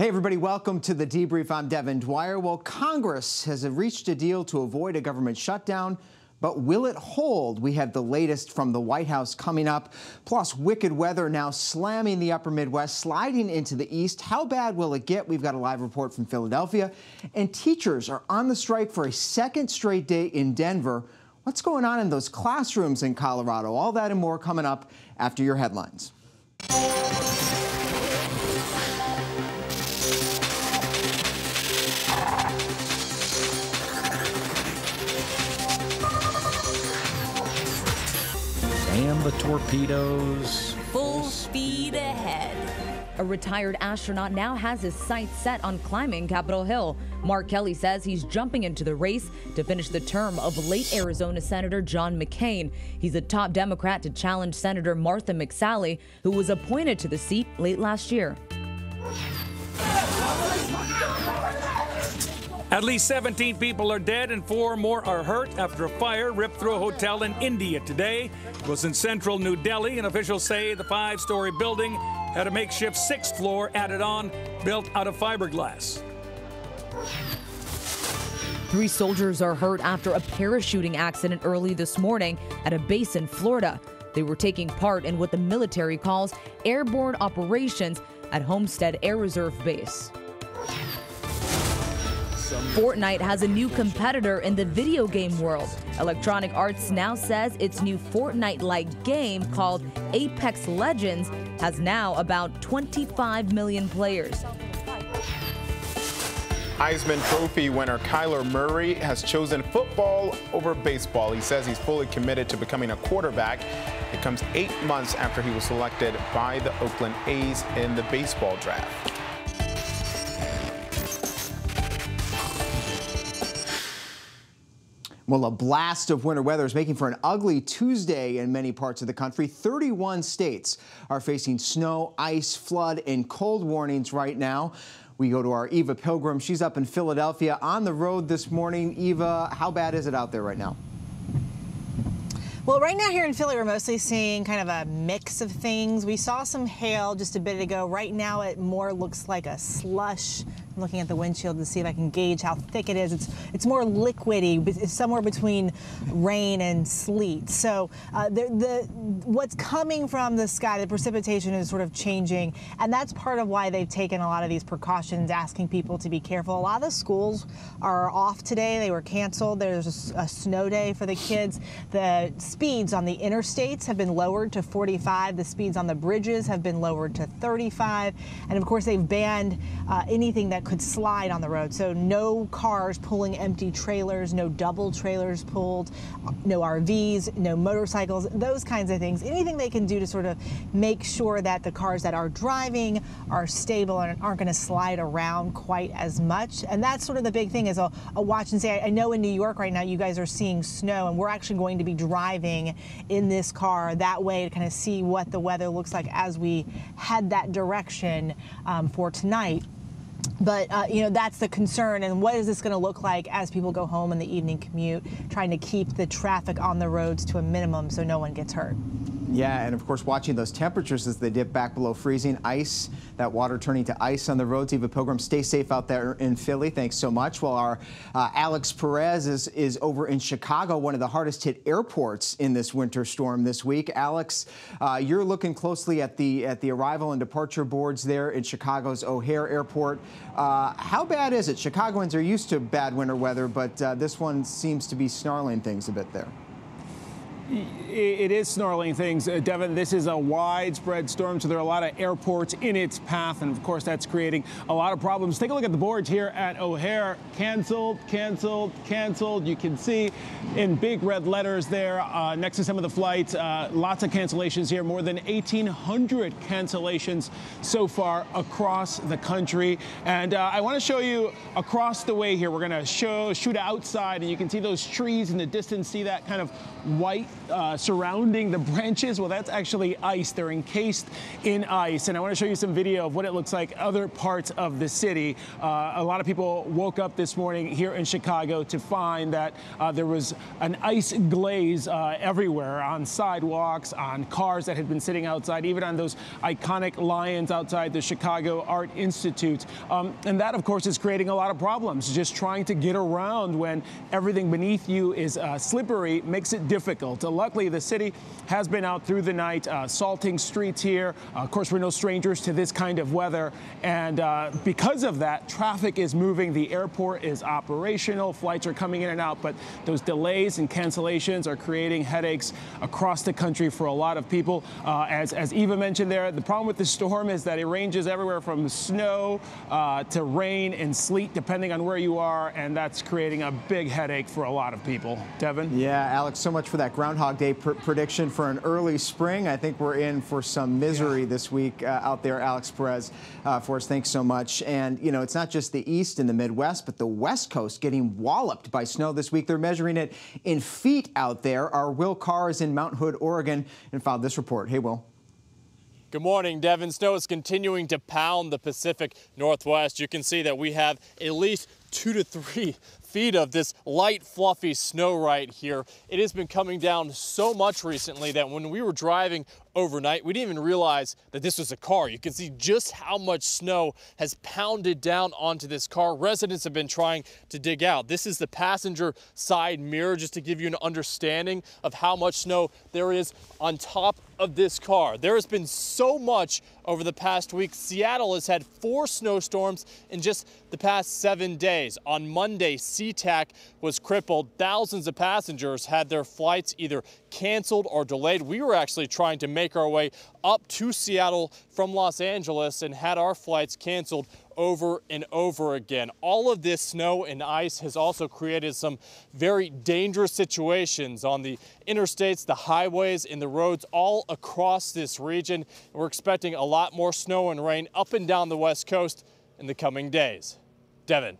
Hey, everybody, welcome to the debrief. I'm Devin Dwyer. Well, Congress has reached a deal to avoid a government shutdown. But will it hold? We have the latest from the White House coming up. Plus, wicked weather now slamming the upper Midwest, sliding into the east. How bad will it get? We've got a live report from Philadelphia. And teachers are on the strike for a second straight day in Denver. What's going on in those classrooms in Colorado? All that and more coming up after your headlines. And the torpedoes. Full speed ahead. A retired astronaut now has his sights set on climbing Capitol Hill. Mark Kelly says he's jumping into the race to finish the term of late Arizona Senator John McCain. He's a top Democrat to challenge Senator Martha McSally, who was appointed to the seat late last year. At least 17 people are dead and four more are hurt after a fire ripped through a hotel in India today. It was in central New Delhi, and officials say the five story building had a makeshift sixth floor added on, built out of fiberglass. Three soldiers are hurt after a parachuting accident early this morning at a base in Florida. They were taking part in what the military calls airborne operations at Homestead Air Reserve Base. Fortnite has a new competitor in the video game world. Electronic Arts now says its new Fortnite like game called Apex Legends has now about 25 million players. Heisman Trophy winner Kyler Murray has chosen football over baseball. He says he's fully committed to becoming a quarterback. It comes eight months after he was selected by the Oakland A's in the baseball draft. Well, a blast of winter weather is making for an ugly Tuesday in many parts of the country. 31 states are facing snow, ice, flood, and cold warnings right now. We go to our Eva Pilgrim. She's up in Philadelphia on the road this morning. Eva, how bad is it out there right now? Well, right now here in Philly, we're mostly seeing kind of a mix of things. We saw some hail just a bit ago. Right now, it more looks like a slush Looking at the windshield to see if I can gauge how thick it is. It's it's more liquidy, it's somewhere between rain and sleet. So uh, the, the what's coming from the sky, the precipitation is sort of changing, and that's part of why they've taken a lot of these precautions, asking people to be careful. A lot of the schools are off today; they were canceled. There's a, a snow day for the kids. The speeds on the interstates have been lowered to 45. The speeds on the bridges have been lowered to 35, and of course they've banned uh, anything that could slide on the road. So no cars pulling empty trailers, no double trailers pulled, no RVs, no motorcycles, those kinds of things. Anything they can do to sort of make sure that the cars that are driving are stable and aren't going to slide around quite as much. And that's sort of the big thing is I'll, I'll watch and say, I know in New York right now you guys are seeing snow and we're actually going to be driving in this car that way to kind of see what the weather looks like as we head that direction um, for tonight. But, uh, you know, that's the concern. And what is this going to look like as people go home in the evening commute, trying to keep the traffic on the roads to a minimum so no one gets hurt? Yeah, and of course, watching those temperatures as they dip back below freezing, ice, that water turning to ice on the roads. Eva Pilgrim, stay safe out there in Philly. Thanks so much. Well, our uh, Alex Perez is, is over in Chicago, one of the hardest hit airports in this winter storm this week. Alex, uh, you're looking closely at the at the arrival and departure boards there in Chicago's O'Hare Airport. Uh, how bad is it? Chicagoans are used to bad winter weather, but uh, this one seems to be snarling things a bit there it is snarling things. Uh, Devin, this is a widespread storm, so there are a lot of airports in its path, and of course that's creating a lot of problems. Take a look at the boards here at O'Hare. Canceled, canceled, canceled. You can see in big red letters there uh, next to some of the flights, uh, lots of cancellations here, more than 1,800 cancellations so far across the country. And uh, I want to show you across the way here. We're going to show shoot outside, and you can see those trees in the distance. See that kind of white uh, surrounding the branches, well, that's actually ice. They're encased in ice. And I want to show you some video of what it looks like other parts of the city. Uh, a lot of people woke up this morning here in Chicago to find that uh, there was an ice glaze uh, everywhere on sidewalks, on cars that had been sitting outside, even on those iconic lions outside the Chicago Art Institute. Um, and that, of course, is creating a lot of problems. Just trying to get around when everything beneath you is uh, slippery makes it difficult. Uh, luckily, the city has been out through the night, uh, salting streets here. Uh, of course, we're no strangers to this kind of weather. And uh, because of that, traffic is moving. The airport is operational. Flights are coming in and out. But those delays and cancellations are creating headaches across the country for a lot of people. Uh, as, as Eva mentioned there, the problem with the storm is that it ranges everywhere from snow to rain and sleet, depending on where you are. And that's creating a big headache for a lot of people. Devin? Yeah, Alex, so much for that Groundhog Day pr prediction for an early spring. I think we're in for some misery yeah. this week uh, out there, Alex Perez, uh, for us. Thanks so much. And, you know, it's not just the East and the Midwest, but the West Coast getting walloped by snow this week. They're measuring it in feet out there. Our Will Carr is in Mount Hood, Oregon, and filed this report. Hey, Will. Good morning, Devin. Snow is continuing to pound the Pacific Northwest. You can see that we have at least two to three feet of this light, fluffy snow right here. It has been coming down so much recently that when we were driving overnight, we didn't even realize that this was a car. You can see just how much snow has pounded down onto this car. Residents have been trying to dig out. This is the passenger side mirror, just to give you an understanding of how much snow there is on top of this car. There has been so much over the past week. Seattle has had four snowstorms in just the past seven days. On Monday, SeaTac was crippled. Thousands of passengers had their flights either canceled or delayed. We were actually trying to make our way up to Seattle from Los Angeles and had our flights canceled over and over again. All of this snow and ice has also created some very dangerous situations on the interstates, the highways, and the roads all across this region. We're expecting a lot more snow and rain up and down the west coast in the coming days. Devin.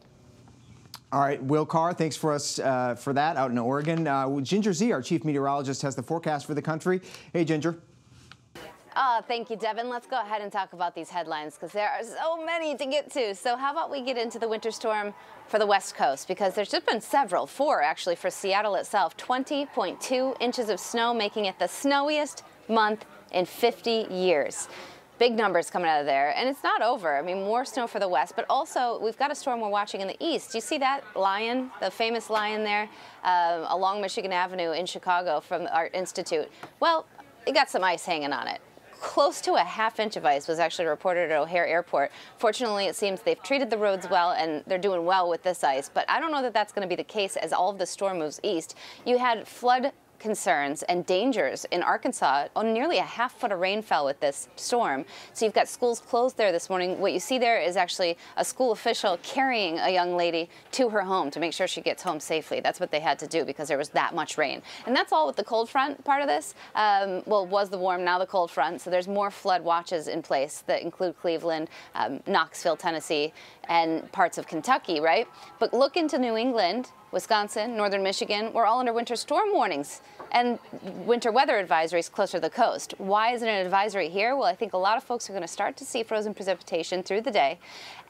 All right, Will Carr, thanks for us uh, for that out in Oregon. Uh, Ginger Zee, our chief meteorologist, has the forecast for the country. Hey, Ginger. Oh, thank you, Devin. Let's go ahead and talk about these headlines because there are so many to get to. So how about we get into the winter storm for the West Coast because there's just been several, four actually for Seattle itself. 20.2 inches of snow, making it the snowiest month in 50 years big numbers coming out of there. And it's not over. I mean, more snow for the west, but also we've got a storm we're watching in the east. Do you see that lion, the famous lion there uh, along Michigan Avenue in Chicago from the Art Institute? Well, it got some ice hanging on it close to a half inch of ice was actually reported at O'Hare Airport. Fortunately, it seems they've treated the roads well and they're doing well with this ice, but I don't know that that's going to be the case as all of the storm moves east. You had flood concerns and dangers in Arkansas. Oh, nearly a half foot of rain fell with this storm. So you've got schools closed there this morning. What you see there is actually a school official carrying a young lady to her home to make sure she gets home safely. That's what they had to do because there was that much rain. And that's all with the cold front part of this. Um, well, was the warm, now the cold front. So there's more flood watches in place that include Cleveland, um, Knoxville, Tennessee, and parts of Kentucky, right? But look into New England Wisconsin, northern Michigan, we're all under winter storm warnings and winter weather advisories closer to the coast. Why isn't an advisory here? Well, I think a lot of folks are going to start to see frozen precipitation through the day,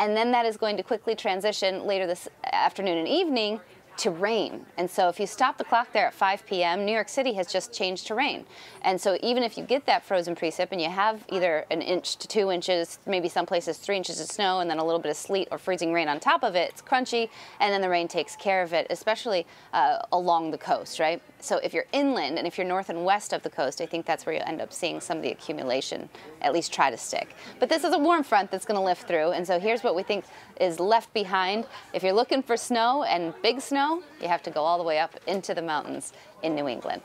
and then that is going to quickly transition later this afternoon and evening to rain. And so if you stop the clock there at 5 p.m., New York City has just changed to rain. And so even if you get that frozen precip and you have either an inch to two inches, maybe some places three inches of snow and then a little bit of sleet or freezing rain on top of it, it's crunchy and then the rain takes care of it, especially uh, along the coast, right? So if you're inland and if you're north and west of the coast, I think that's where you'll end up seeing some of the accumulation at least try to stick. But this is a warm front that's going to lift through. And so here's what we think is left behind. If you're looking for snow and big snow, you have to go all the way up into the mountains in New England.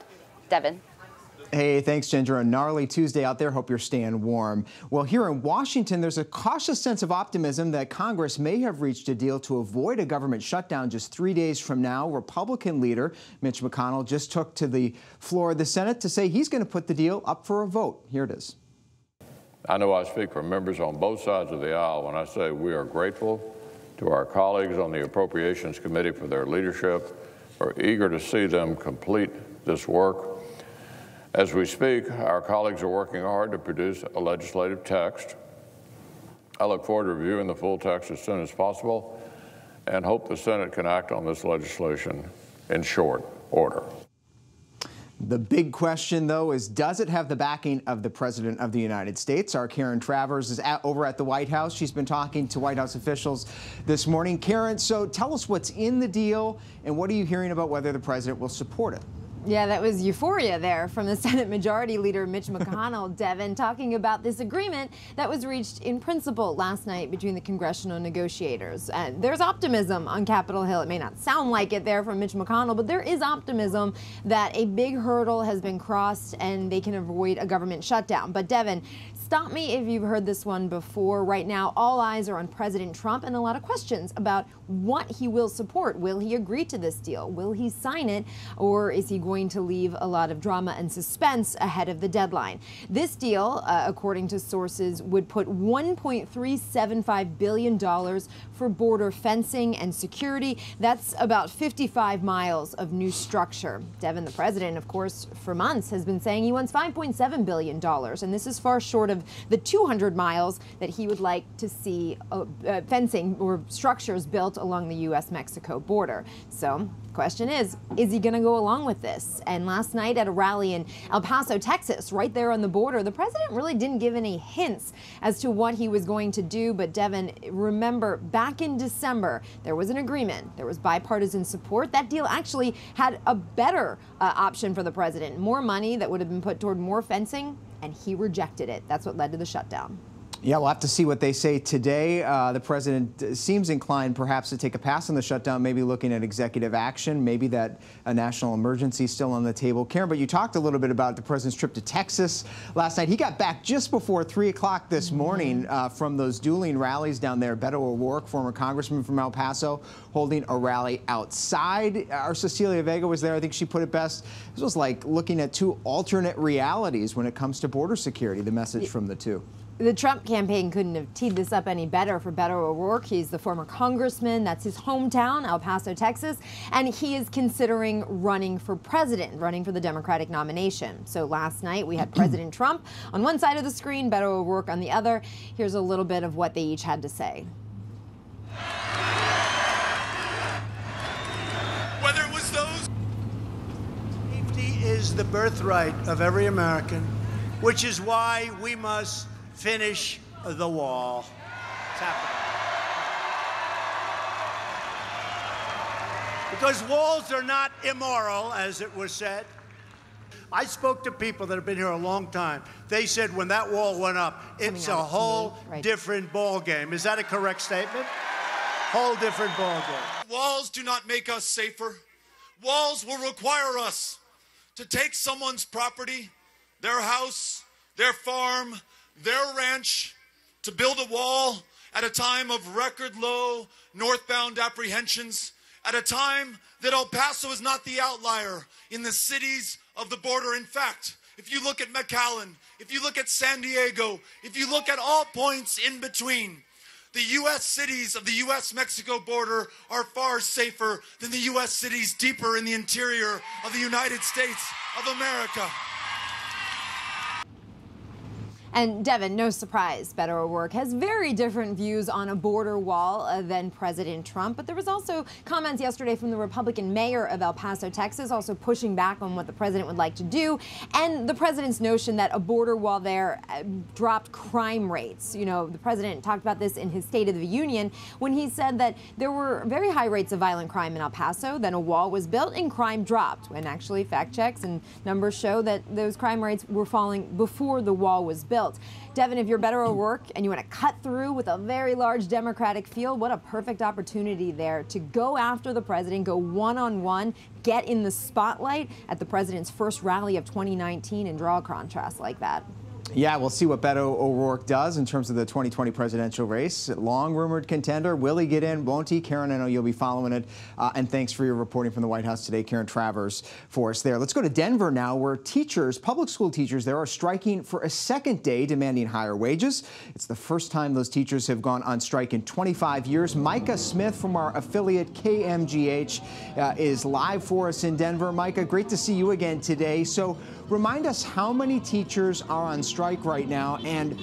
Devin. Hey, thanks, Ginger. A gnarly Tuesday out there. Hope you're staying warm. Well, here in Washington, there's a cautious sense of optimism that Congress may have reached a deal to avoid a government shutdown just three days from now. Republican leader Mitch McConnell just took to the floor of the Senate to say he's going to put the deal up for a vote. Here it is. I know I speak for members on both sides of the aisle when I say we are grateful to our colleagues on the Appropriations Committee for their leadership. We're eager to see them complete this work As we speak, our colleagues are working hard to produce a legislative text. I look forward to reviewing the full text as soon as possible and hope the Senate can act on this legislation in short order. The big question, though, is does it have the backing of the President of the United States? Our Karen Travers is at, over at the White House. She's been talking to White House officials this morning. Karen, so tell us what's in the deal and what are you hearing about whether the President will support it? Yeah, that was euphoria there from the Senate Majority Leader Mitch McConnell, Devin, talking about this agreement that was reached in principle last night between the congressional negotiators. And there's optimism on Capitol Hill. It may not sound like it there from Mitch McConnell, but there is optimism that a big hurdle has been crossed and they can avoid a government shutdown. But Devin, Stop me if you've heard this one before. Right now, all eyes are on President Trump and a lot of questions about what he will support. Will he agree to this deal? Will he sign it? Or is he going to leave a lot of drama and suspense ahead of the deadline? This deal, uh, according to sources, would put $1.375 billion for border fencing and security. That's about 55 miles of new structure. Devin, the president, of course, for months has been saying he wants $5.7 billion. And this is far short of the 200 miles that he would like to see uh, uh, fencing or structures built along the U.S. Mexico border. So, question is, is he going to go along with this? And last night at a rally in El Paso, Texas, right there on the border, the president really didn't give any hints as to what he was going to do. But Devin, remember back in December, there was an agreement. There was bipartisan support. That deal actually had a better uh, option for the president, more money that would have been put toward more fencing and he rejected it. That's what led to the shutdown. Yeah, we'll have to see what they say today. Uh, the president seems inclined perhaps to take a pass on the shutdown, maybe looking at executive action, maybe that a national emergency still on the table. Karen, but you talked a little bit about the president's trip to Texas last night. He got back just before 3 o'clock this mm-hmm. morning uh, from those dueling rallies down there. Beto O'Rourke, former congressman from El Paso, holding a rally outside. Our Cecilia Vega was there. I think she put it best. This was like looking at two alternate realities when it comes to border security, the message from the two. The Trump campaign couldn't have teed this up any better for Beto O'Rourke. He's the former congressman. That's his hometown, El Paso, Texas. And he is considering running for president, running for the Democratic nomination. So last night we had President Trump on one side of the screen, Beto O'Rourke on the other. Here's a little bit of what they each had to say. Whether it was those. Safety is the birthright of every American, which is why we must finish the wall. It's happening. Because walls are not immoral, as it was said. I spoke to people that have been here a long time. They said when that wall went up, it's a whole right. different ball game. Is that a correct statement? Whole different ball game. Walls do not make us safer. Walls will require us to take someone's property, their house, their farm, their ranch to build a wall at a time of record low northbound apprehensions, at a time that El Paso is not the outlier in the cities of the border. In fact, if you look at McAllen, if you look at San Diego, if you look at all points in between, the U.S. cities of the U.S. Mexico border are far safer than the U.S. cities deeper in the interior of the United States of America. And Devin, no surprise, Beto O'Rourke has very different views on a border wall uh, than President Trump. But there was also comments yesterday from the Republican mayor of El Paso, Texas, also pushing back on what the president would like to do, and the president's notion that a border wall there uh, dropped crime rates. You know, the president talked about this in his State of the Union when he said that there were very high rates of violent crime in El Paso. Then a wall was built and crime dropped. When actually fact checks and numbers show that those crime rates were falling before the wall was built built. Devin, if you're Beto O'Rourke and you want to cut through with a very large Democratic field, what a perfect opportunity there to go after the president, go one on one, get in the spotlight at the president's first rally of 2019 and draw a contrast like that. Yeah, we'll see what Beto O'Rourke does in terms of the 2020 presidential race. Long rumored contender. Will he get in? Won't he? Karen, I know you'll be following it. Uh, and thanks for your reporting from the White House today, Karen Travers, for us there. Let's go to Denver now, where teachers, public school teachers there, are striking for a second day, demanding higher wages. It's the first time those teachers have gone on strike in 25 years. Micah Smith from our affiliate KMGH uh, is live for us in Denver. Micah, great to see you again today. So, remind us how many teachers are on strike right now, and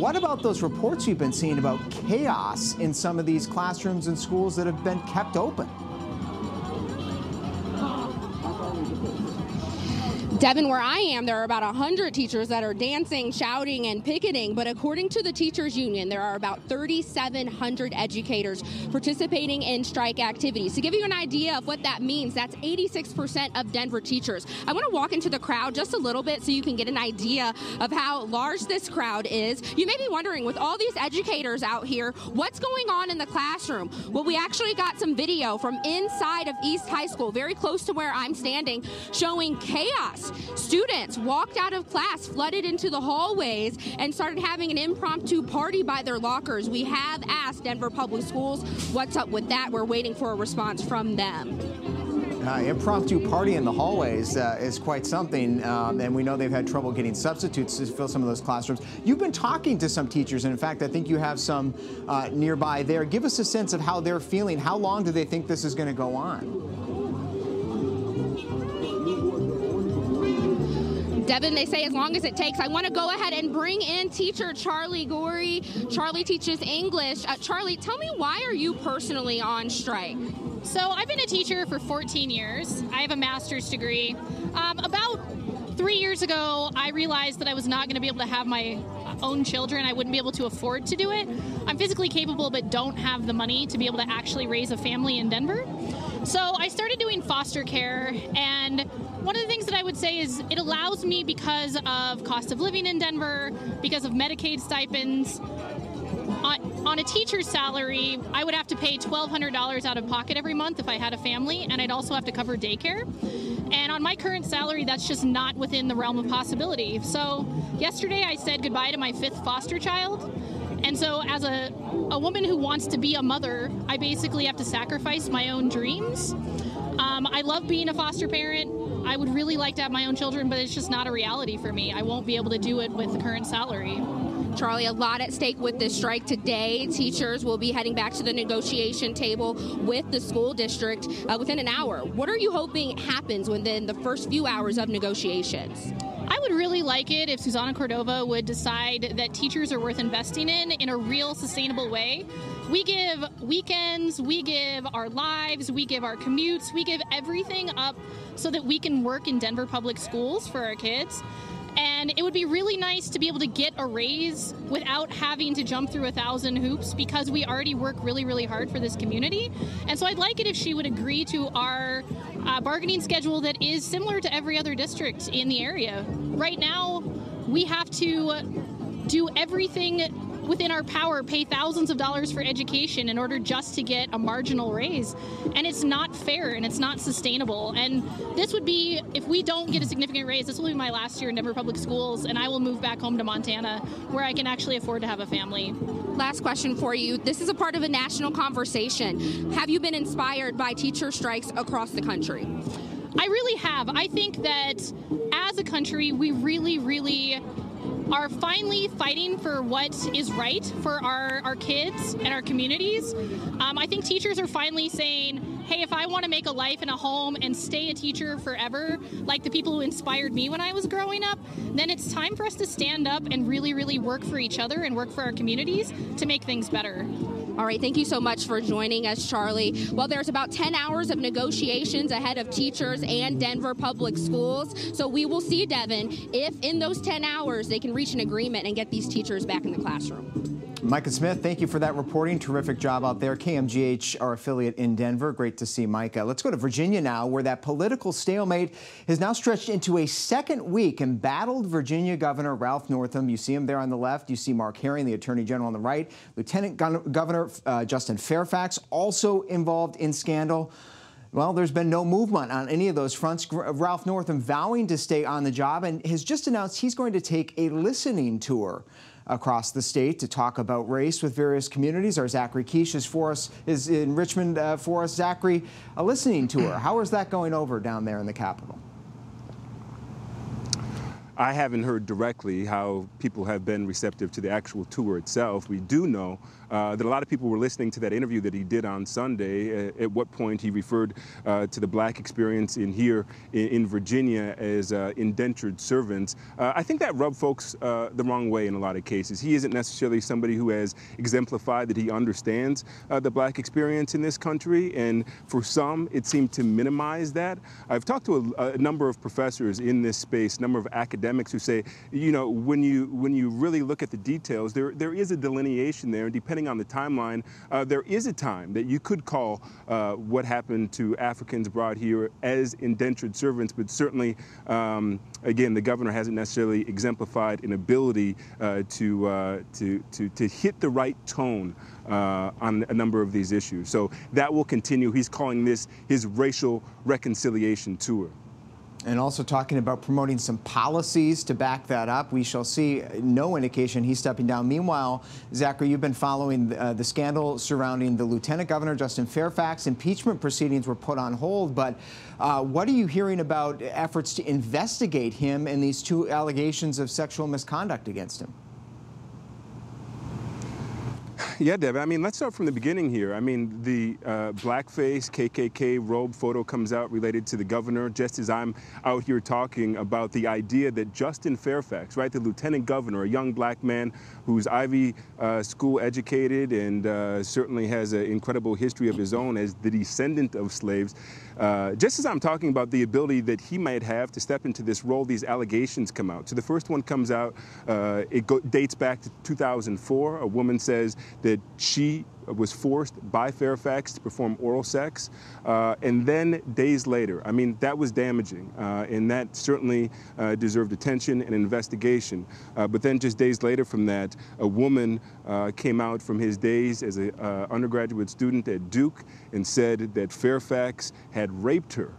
what about those reports you've been seeing about chaos in some of these classrooms and schools that have been kept open? Devin, where I am, there are about 100 teachers that are dancing, shouting, and picketing. But according to the Teachers Union, there are about 3,700 educators participating in strike activities. To give you an idea of what that means, that's 86% of Denver teachers. I want to walk into the crowd just a little bit so you can get an idea of how large this crowd is. You may be wondering, with all these educators out here, what's going on in the classroom? Well, we actually got some video from inside of East High School, very close to where I'm standing, showing chaos Students walked out of class, flooded into the hallways, and started having an impromptu party by their lockers. We have asked Denver Public Schools what's up with that. We're waiting for a response from them. Uh, impromptu party in the hallways uh, is quite something, um, and we know they've had trouble getting substitutes to fill some of those classrooms. You've been talking to some teachers, and in fact, I think you have some uh, nearby there. Give us a sense of how they're feeling. How long do they think this is going to go on? Devin, they say as long as it takes. I want to go ahead and bring in teacher Charlie Gorey. Charlie teaches English. Uh, Charlie, tell me why are you personally on strike? So I've been a teacher for 14 years. I have a master's degree. Um, about three years ago, I realized that I was not going to be able to have my own children. I wouldn't be able to afford to do it. I'm physically capable, but don't have the money to be able to actually raise a family in Denver. So I started doing foster care, and one of the things that I would say is it allows me because of cost of living in Denver, because of Medicaid stipends. On, on a teacher's salary, I would have to pay $1,200 out of pocket every month if I had a family, and I'd also have to cover daycare. And on my current salary, that's just not within the realm of possibility. So, yesterday I said goodbye to my fifth foster child. And so, as a, a woman who wants to be a mother, I basically have to sacrifice my own dreams. Um, I love being a foster parent. I would really like to have my own children, but it's just not a reality for me. I won't be able to do it with the current salary. Charlie, a lot at stake with this strike today. Teachers will be heading back to the negotiation table with the school district uh, within an hour. What are you hoping happens within the first few hours of negotiations? I would really like it if Susana Cordova would decide that teachers are worth investing in in a real sustainable way. We give weekends, we give our lives, we give our commutes, we give everything up so that we can work in Denver public schools for our kids. And it would be really nice to be able to get a raise without having to jump through a thousand hoops because we already work really, really hard for this community. And so I'd like it if she would agree to our uh, bargaining schedule that is similar to every other district in the area. Right now, we have to do everything within our power pay thousands of dollars for education in order just to get a marginal raise. And it's not fair and it's not sustainable. And this would be, if we don't get a significant raise, this will be my last year in Denver Public Schools, and I will move back home to Montana where I can actually afford to have a family. Last question for you. This is a part of a national conversation. Have you been inspired by teacher strikes across the country? I really have. I think that as a country, we really, really are finally fighting for what is right for our, our kids and our communities. Um, I think teachers are finally saying, hey, if I want to make a life and a home and stay a teacher forever, like the people who inspired me when I was growing up, then it's time for us to stand up and really, really work for each other and work for our communities to make things better. All right, thank you so much for joining us, Charlie. Well, there's about 10 hours of negotiations ahead of teachers and Denver Public Schools. So we will see, Devin, if in those 10 hours they can reach an agreement and get these teachers back in the classroom. Micah Smith, thank you for that reporting. Terrific job out there. KMGH, our affiliate in Denver. Great to see Micah. Let's go to Virginia now, where that political stalemate has now stretched into a second week. Embattled Virginia Governor Ralph Northam, you see him there on the left. You see Mark Herring, the Attorney General, on the right. Lieutenant Governor uh, Justin Fairfax, also involved in scandal. Well, there's been no movement on any of those fronts. Ralph Northam vowing to stay on the job and has just announced he's going to take a listening tour across the state to talk about race with various communities. Our Zachary Kiesch is for us is in Richmond uh, for us. Zachary, a listening tour. How is that going over down there in the Capitol? I haven't heard directly how people have been receptive to the actual tour itself. We do know uh, that a lot of people were listening to that interview that he did on Sunday, at, at what point he referred uh, to the black experience in here in, in Virginia as uh, indentured servants. Uh, I think that rubbed folks uh, the wrong way in a lot of cases. He isn't necessarily somebody who has exemplified that he understands uh, the black experience in this country, and for some, it seemed to minimize that. I've talked to a, a number of professors in this space, a number of academics who say, you know, when you when you really look at the details, there there is a delineation there, and depending on the timeline, uh, there is a time that you could call uh, what happened to Africans brought here as indentured servants, but certainly, um, again, the governor hasn't necessarily exemplified an ability uh, to, uh, to to to hit the right tone uh, on a number of these issues. So that will continue. He's calling this his racial reconciliation tour and also talking about promoting some policies to back that up. We shall see no indication he's stepping down. Meanwhile, Zachary, you've been following uh, the scandal surrounding the Lieutenant Governor Justin Fairfax. Impeachment proceedings were put on hold, but uh, what are you hearing about efforts to investigate him and these two allegations of sexual misconduct against him? Yeah, Deb. I mean, let's start from the beginning here. I mean, the uh, blackface KKK robe photo comes out related to the governor, just as I'm out here talking about the idea that Justin Fairfax, right, the lieutenant governor, a young black man who's Ivy uh, school educated and uh, certainly has an incredible history of his own as the descendant of slaves, uh, just as I'm talking about the ability that he might have to step into this role, these allegations come out. So the first one comes out, uh, it dates back to 2004. A woman says that she was forced by Fairfax to perform oral sex. Uh, and then days later, I mean, that was damaging. Uh, and that certainly uh, deserved attention and investigation. Uh, but then just days later from that, a woman uh, came out from his days as an uh, undergraduate student at Duke and said that Fairfax had raped her.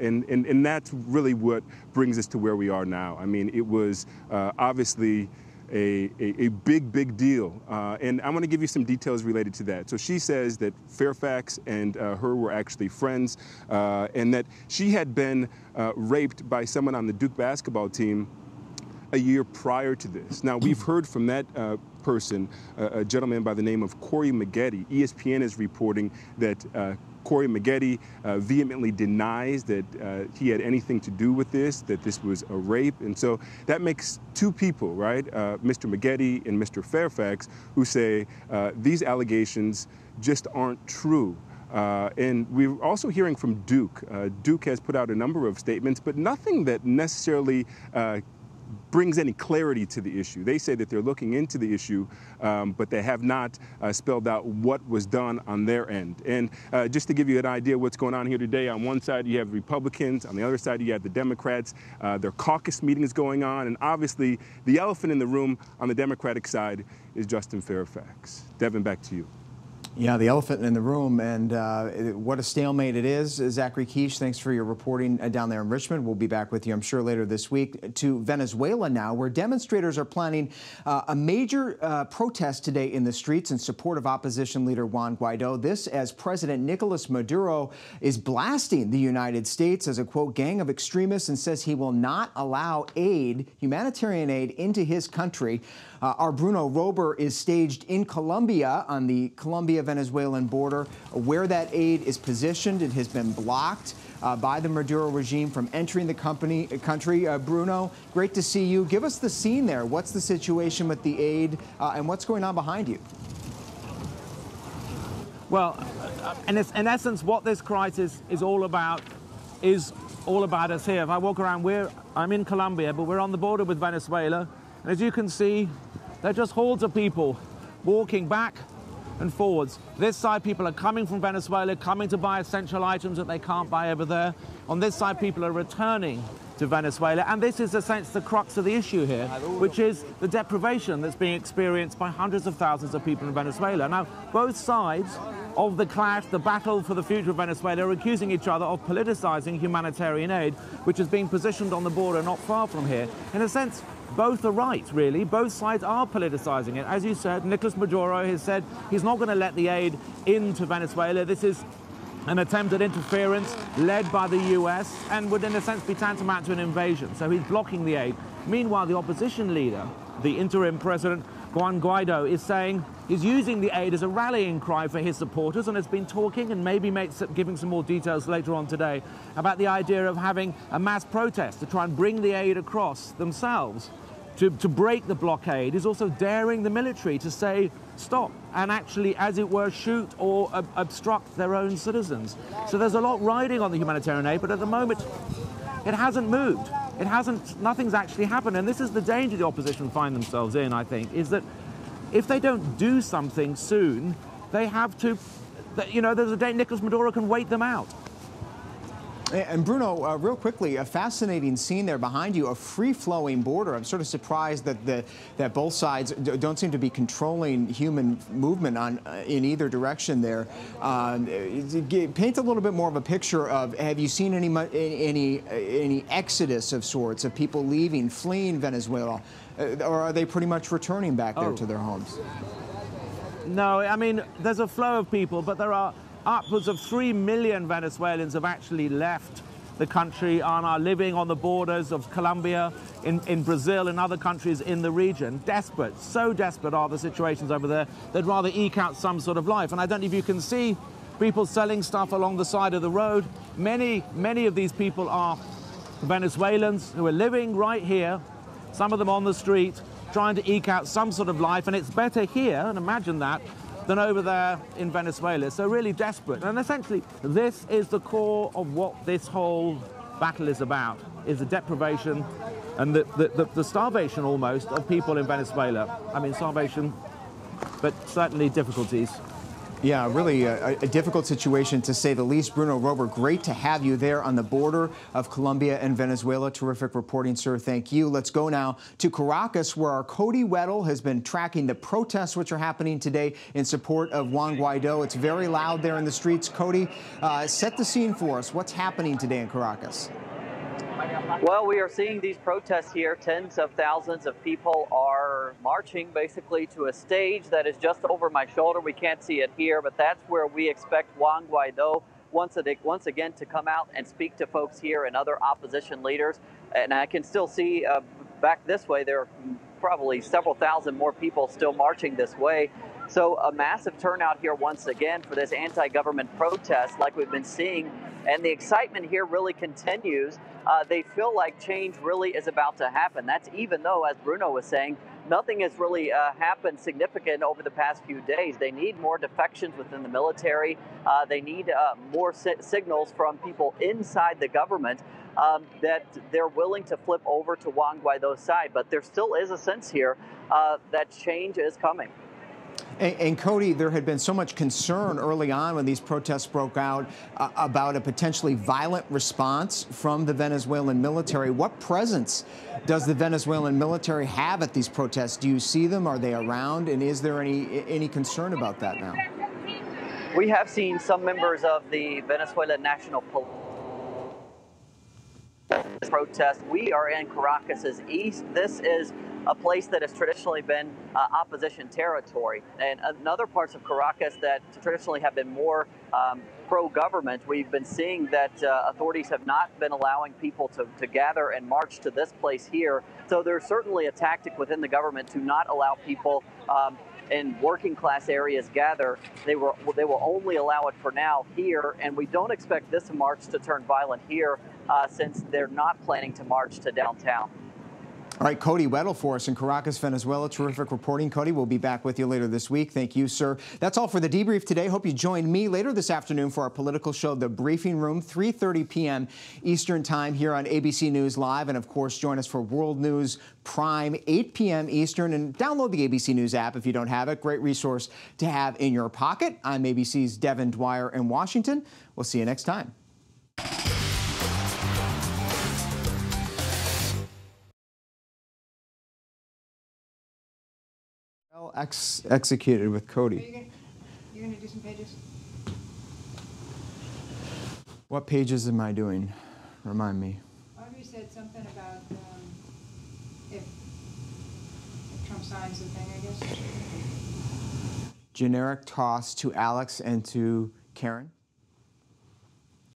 and, and, and that's really what brings us to where we are now. I mean, it was obviously a, a, a big, big deal. Uh, and I want to give you some details related to that. So she says that Fairfax and uh, her were actually friends uh, and that she had been uh, raped by someone on the Duke basketball team a year prior to this. Now, we've heard from that uh, person, uh, a gentleman by the name of Corey Maggette. ESPN is reporting that uh, Corey Maggette uh, vehemently denies that uh, he had anything to do with this, that this was a rape. And so that makes two people, right, uh, Mr. Maggette and Mr. Fairfax, who say uh, these allegations just aren't true. Uh, and we're also hearing from Duke. Uh, Duke has put out a number of statements, but nothing that necessarily brings any clarity to the issue. They say that they're looking into the issue, um, but they have not uh, spelled out what was done on their end. And uh, just to give you an idea what's going on here today, on one side you have Republicans, on the other side you have the Democrats. Uh, their caucus meetings going on, and obviously the elephant in the room on the Democratic side is Justin Fairfax. Devin, back to you. Yeah, the elephant in the room, and uh, what a stalemate it is. Zachary Kiesch, thanks for your reporting uh, down there in Richmond. We'll be back with you, I'm sure, later this week. To Venezuela now, where demonstrators are planning uh, a major uh, protest today in the streets in support of opposition leader Juan Guaido. This as President Nicolas Maduro is blasting the United States as a, quote, gang of extremists and says he will not allow aid, humanitarian aid, into his country. Uh, our Bruno Roeber is staged in Colombia on the Colombia-Venezuelan border, where that aid is positioned. It has been blocked uh, by the Maduro regime from entering the company, country. Uh, Bruno, great to see you. Give us the scene there. What's the situation with the aid uh, and what's going on behind you? Well, in, in essence, what this crisis is all about is all about us here. If I walk around, we're, I'm in Colombia, but we're on the border with Venezuela. And as you can see, they're just hordes of people walking back and forwards. This side, people are coming from Venezuela, coming to buy essential items that they can't buy over there. On this side, people are returning to Venezuela. And this is, essentially the crux of the issue here, which is the deprivation that's being experienced by hundreds of thousands of people in Venezuela. Now, both sides of the clash, the battle for the future of Venezuela, are accusing each other of politicizing humanitarian aid, which is being positioned on the border not far from here. In a sense, both are right, really. Both sides are politicizing it. As you said, Nicolas Maduro has said he's not going to let the aid into Venezuela. This is an attempt at interference led by the US and would, in a sense, be tantamount to an invasion. So he's blocking the aid. Meanwhile, the opposition leader, the interim president, Juan Guaido is saying he's using the aid as a rallying cry for his supporters and has been talking and maybe giving some more details later on today about the idea of having a mass protest to try and bring the aid across themselves to, to break the blockade. is also daring the military to say stop and actually, as it were, shoot or ob obstruct their own citizens. So there's a lot riding on the humanitarian aid, but at the moment, it hasn't moved. It hasn't, nothing's actually happened. And this is the danger the opposition find themselves in, I think, is that if they don't do something soon, they have to, you know, there's a day Nicolas Maduro can wait them out. And Bruno, uh, real quickly, a fascinating scene there behind you, a free-flowing border. I'm sort of surprised that the, that both sides don't seem to be controlling human movement on uh, in either direction there. Uh, paint a little bit more of a picture of have you seen any any any exodus of sorts of people leaving, fleeing Venezuela, uh, or are they pretty much returning back there oh. to their homes? No, I mean there's a flow of people, but there are upwards of 3 million Venezuelans have actually left the country and are living on the borders of Colombia, in, in Brazil, and other countries in the region. Desperate, so desperate are the situations over there, they'd rather eke out some sort of life. And I don't know if you can see people selling stuff along the side of the road. Many, many of these people are Venezuelans who are living right here, some of them on the street, trying to eke out some sort of life. And it's better here, and imagine that, than over there in Venezuela. So really desperate. And essentially, this is the core of what this whole battle is about, is the deprivation and the, the, the, the starvation almost of people in Venezuela. I mean, starvation, but certainly difficulties. Yeah, really a, a, difficult situation to say the least. Bruno Roeber, great to have you there on the border of Colombia and Venezuela. Terrific reporting, sir. Thank you. Let's go now to Caracas, where our Cody Weddle has been tracking the protests which are happening today in support of Juan Guaido. It's very loud there in the streets. Cody, uh, set the scene for us. What's happening today in Caracas? Well, we are seeing these protests here. Tens of thousands of people are marching basically to a stage that is just over my shoulder. We can't see it here, but that's where we expect Juan Guaido once, once again to come out and speak to folks here and other opposition leaders. And I can still see uh, back this way, there are probably several thousand more people still marching this way. So a massive turnout here once again for this anti-government protest like we've been seeing. And the excitement here really continues. Uh, they feel like change really is about to happen. That's even though, as Bruno was saying, nothing has really uh, happened significant over the past few days. They need more defections within the military. Uh, they need uh, more si signals from people inside the government um, that they're willing to flip over to Juan Guaido's side. But there still is a sense here uh, that change is coming. And, and, Cody, there had been so much concern early on when these protests broke out uh, about a potentially violent response from the Venezuelan military. What presence does the Venezuelan military have at these protests? Do you see them? Are they around? And is there any any concern about that now? We have seen some members of the Venezuelan National Police protest. We are in Caracas's east. This is a place that has traditionally been uh, opposition territory. And in other parts of Caracas that traditionally have been more um, pro-government, we've been seeing that uh, authorities have not been allowing people to, to gather and march to this place here. So there's certainly a tactic within the government to not allow people um, in working class areas gather. They will they will only allow it for now here, and we don't expect this march to turn violent here uh, since they're not planning to march to downtown. All right, Cody Weddle for us in Caracas, Venezuela. Terrific reporting, Cody. We'll be back with you later this week. Thank you, sir. That's all for the debrief today. Hope you join me later this afternoon for our political show, The Briefing Room, 3.30 p.m. Eastern Time here on ABC News Live. And, of course, join us for World News Prime, 8 p.m. Eastern. And download the ABC News app if you don't have it. Great resource to have in your pocket. I'm ABC's Devin Dwyer in Washington. We'll see you next time. Ex executed with Cody. You're going to do some pages? What pages am I doing? Remind me. You said something about um, if, if Trump signs the thing, I guess. Generic toss to Alex and to Karen.